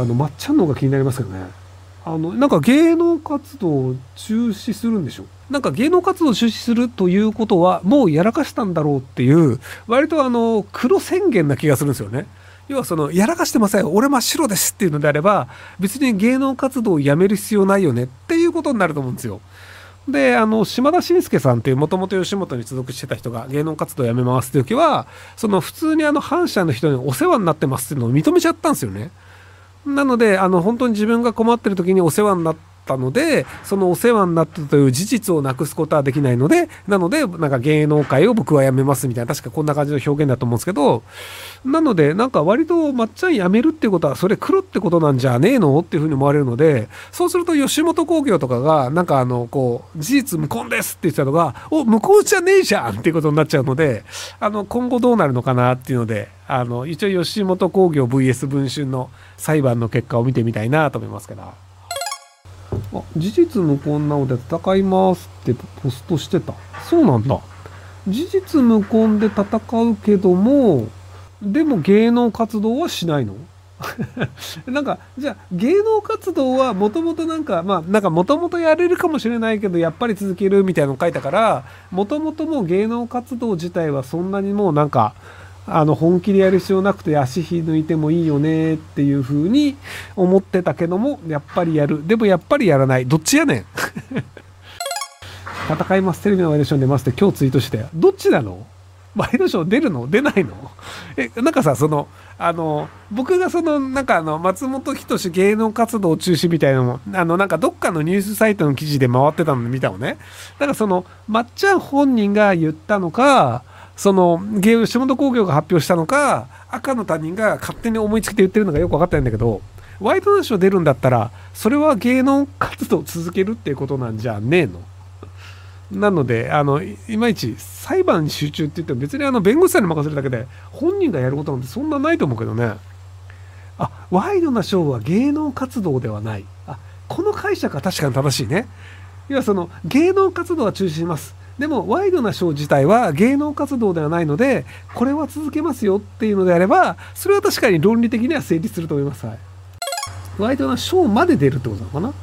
あのまっちゃんの方が気になりますけどね。あのなんか芸能活動を中止するんでしょ？なんか芸能活動を中止するということはもうやらかしたんだろうっていう割とあの黒宣言な気がするんですよね。要はそのやらかしてません俺真っ白ですっていうのであれば別に芸能活動をやめる必要ないよね。っていうことになると思うんですよ。であの島田紳介さんっていうもともと吉本に所属してた人が芸能活動をやめますって時はその普通にあの反社の人にお世話になってますっていうのを認めちゃったんですよね。なのであの本当に自分が困ってる時にお世話になったのでそのお世話になったという事実をなくすことはできないのでなのでなんか芸能界を僕は辞めますみたいな確かこんな感じの表現だと思うんですけどなのでなんか割とまっちゃん辞めるっていうことはそれ黒ってことなんじゃねえのっていうふうに思われるのでそうすると吉本興業とかがなんかあのこう事実無根ですって言ってたのがお無根じゃねえじゃんっていうことになっちゃうのであの今後どうなるのかなっていうのであの一応吉本興業 VS 文春の裁判の結果を見てみたいなと思いますけど。あ事実無根なので戦いますってポストしてた。そうなんだ。事実無根で戦うけどもでも芸能活動はしないの？なんかじゃあ芸能活動はもともとなんかまあなんかもともとやれるかもしれないけどやっぱり続けるみたいなの書いたからもともともう芸能活動自体はそんなにもうなんかあの本気でやる必要なくて足引抜いてもいいよねっていう風に思ってたけどもやっぱりやる。でもやっぱりやらない。どっちやねん？戦います。テレビのワイドショー出ますって今日ツイートしてどっちなの？ワイドショー出るの？出ないの？えなんかさそのあの僕がそのなんかあの松本人志芸能活動中止みたいなのもあのなんかどっかのニュースサイトの記事で回ってたの見たのね。だからそのまっちゃん本人が言ったのかその芸吉本興業が発表したのか赤の他人が勝手に思いつきて言ってるのがよく分かってないんだけどワイドナショー出るんだったらそれは芸能活動を続けるっていうことなんじゃねえの。なのであのいまいち裁判に集中って言っても別にあの弁護士さんに任せるだけで本人がやることなんてそんなないと思うけどね。あワイドなショーは芸能活動ではない。あこの解釈は確かに正しいね。要はその芸能活動は中止します。でもワイドなショー自体は芸能活動ではないのでこれは続けますよっていうのであればそれは確かに論理的には成立すると思います、はい、ワイドなショーまで出るってことなのかな？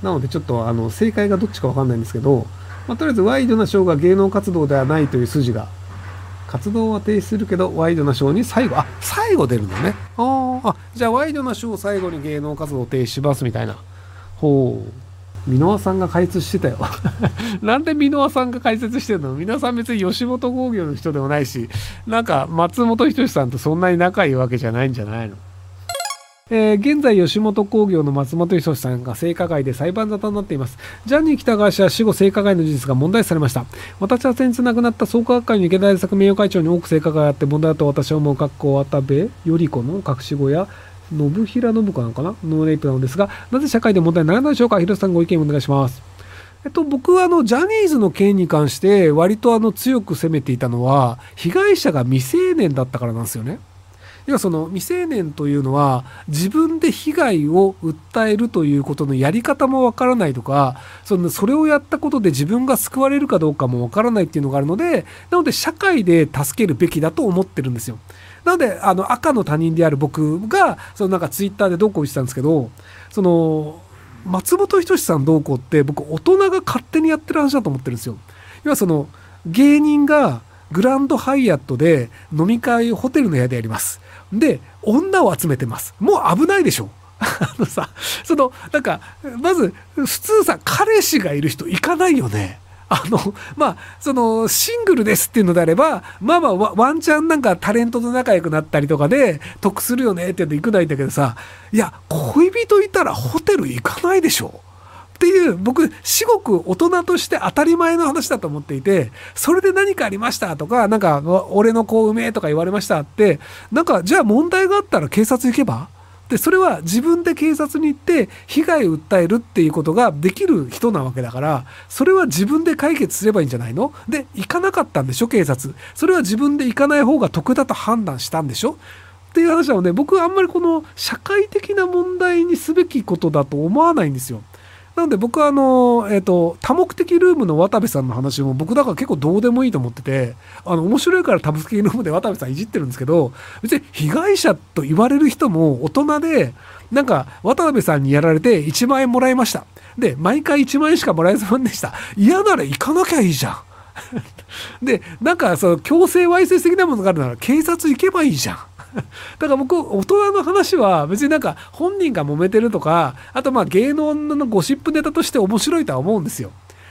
なのでちょっとあの正解がどっちか分かんないんですけど、まあ、とりあえずワイドなショーが芸能活動ではないという筋が活動は停止するけどワイドなショーに最後あ最後出るのね。ああじゃあワイドなショーを最後に芸能活動停止しますみたいなほう箕輪さんが解説してたよ。なんで箕輪さんが解説してんの？箕輪さん別に吉本興業の人でもないしなんか松本人志さんとそんなに仲いいわけじゃないんじゃないの？えー、現在吉本興業の松本人志さんが性加害で裁判沙汰になっています。ジャニー喜多川氏は死後性加害の事実が問題視されました。私は先日亡くなった創価学会の池田大作名誉会長に多く性加害があって問題だと私は思う。格好渡部頼子の隠し子や信平信子なのかな？のレイプなのですが、なぜ社会で問題にならないでしょうか？広瀬さんご意見お願いします。えっと、僕はあの、ジャニーズの件に関して、割とあの、強く責めていたのは、被害者が未成年だったからなんですよね。要はその未成年というのは自分で被害を訴えるということのやり方もわからないとかそのそれをやったことで自分が救われるかどうかもわからないっていうのがあるのでなので社会で助けるべきだと思ってるんですよ。なので、あの、赤の他人である僕が、そのなんかツイッターでどうこうしてたんですけど、その、松本人志さんどうこうって僕大人が勝手にやってる話だと思ってるんですよ。要はその芸人がグランドハイアットで飲み会ホテルの部屋でやります。で、女を集めてます。もう危ないでしょ。あのさ、その、なんか、まず、普通さ、彼氏がいる人行かないよね。あの、まあ、その、シングルですっていうのであれば、まあまあ、ワンチャンなんかタレントと仲良くなったりとかで、得するよねって言うと行くないんだけどさ、いや、恋人いたらホテル行かないでしょ。っていう、僕、至極大人として当たり前の話だと思っていて、それで何かありましたとか、なんか、俺の子うめえとか言われましたって、なんか、じゃあ問題があったら警察行けば？でそれは自分で警察に行って被害を訴えるっていうことができる人なわけだからそれは自分で解決すればいいんじゃないの？で行かなかったんでしょ？警察。それは自分で行かない方が得だと判断したんでしょ？っていう話なので僕はあんまりこの社会的な問題にすべきことだと思わないんですよ。なので僕はあの、えっ、と、多目的ルームの渡部さんの話も僕だから結構どうでもいいと思ってて、あの、面白いから多目的ルームで渡部さんいじってるんですけど、別に被害者と言われる人も大人で、なんか渡辺さんにやられて1万円もらいました。で、毎回1万円しかもらえませんでした。嫌なら行かなきゃいいじゃん。で、なんかその強制わいせつ的なものがあるなら警察行けばいいじゃん。だから僕、大人の話は別になんか本人が揉めてるとか、あとまあ芸能のゴシップネタとして面白いとは思うんですよ。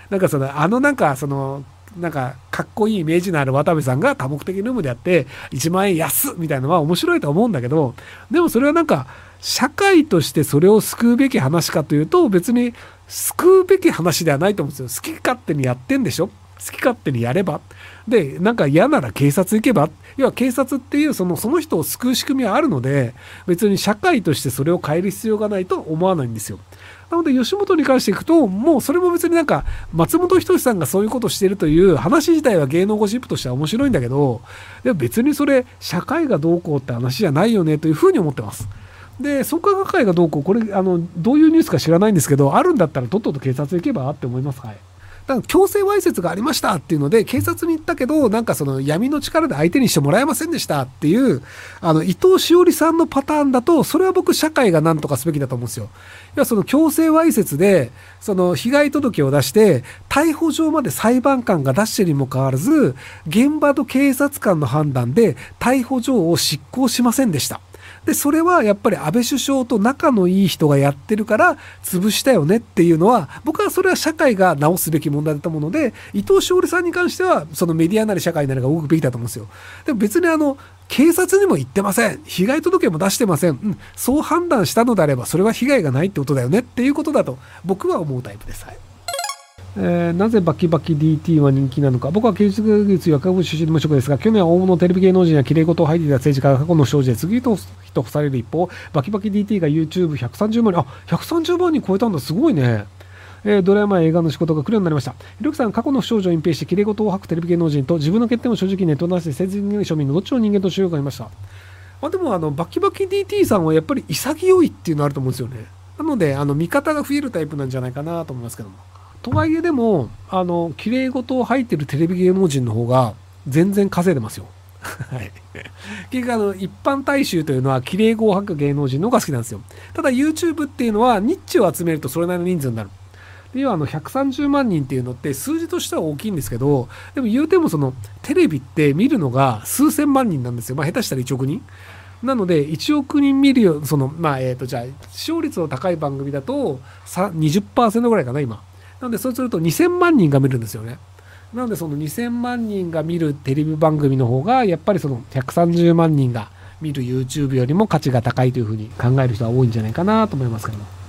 なんかその、あのなんかその、なんかかっこいいイメージのある渡部さんが多目的ルームでやって1万円安みたいなのは面白いと思うんだけどでもそれはなんか社会としてそれを救うべき話かというと別に救うべき話ではないと思うんですよ好き勝手にやってんでしょ好き勝手にやれば。で、なんか嫌なら警察行けば。要は警察っていうそのその人を救う仕組みはあるので、別に社会としてそれを変える必要がないと思わないんですよ。なので吉本に関していくと、もうそれも別になんか松本人志さんがそういうことしてるという話自体は芸能ゴシップとしては面白いんだけど、でも別にそれ社会がどうこうって話じゃないよねというふうに思ってます。で創価学会がどうこうこれあのどういうニュースか知らないんですけどあるんだったらとっとと警察行けばって思います。はいだから強制わいせつがありましたっていうので、警察に行ったけど、なんかその闇の力で相手にしてもらえませんでしたっていう、あの、伊藤詩織さんのパターンだと、それは僕、社会が何とかすべきだと思うんですよ。要はその強制わいせつで、その被害届を出して、逮捕状まで裁判官が出してにもかかわらず、現場と警察官の判断で逮捕状を執行しませんでした。で、それはやっぱり安倍首相と仲のいい人がやってるから潰したよねっていうのは、僕はそれは社会が直すべき問題だと思うので、伊藤詩織さんに関しては、そのメディアなり社会なりが動くべきだと思うんですよ。でも別にあの、警察にも言ってません。被害届も出してません。うん、そう判断したのであれば、それは被害がないってことだよねっていうことだと、僕は思うタイプです。はいえー、なぜバキバキ DT は人気なのか僕は芸術技術薬部出身の無職ですが去年は大物テレビ芸能人やきれい事を吐いていた政治家が過去の不祥事で次々と人される一方バキバキ DT が YouTube130 万人あ130万人超えたんだすごいねえー、ドラマや映画の仕事が来るようになりました。ひろきさん、過去の不祥事を隠蔽して、きれい事を吐くテレビ芸能人と、自分の欠点を正直にネットなしで、政治人庶民のどっちの人間としようがいました。まあ、でも、あの、バキバキ DT さんはやっぱり潔いっていうのあると思うんですよね。なので、あの、味方が増えるタイプなんじゃないかなと思いますけども。とはいえでも、あの、綺麗事を入ってるテレビ芸能人の方が全然稼いでますよ。はい。結局あの、一般大衆というのは綺麗語を吐く芸能人の方が好きなんですよ。ただ YouTube っていうのはニッチを集めるとそれなりの人数になる。要はあの130万人っていうのって数字としては大きいんですけど、でも言うてもそのテレビって見るのが数千万人なんですよ。まあ下手したら1億人。なので、1億人見るよ、その、まあ、えっ、ー、と、じゃあ、視聴率の高い番組だと、20%ぐらいかな、今。なのでそうすると2000万人が見るんですよね。なのでその2000万人が見るテレビ番組の方がやっぱりその130万人が見る YouTube よりも価値が高いというふうに考える人は多いんじゃないかなと思いますけども。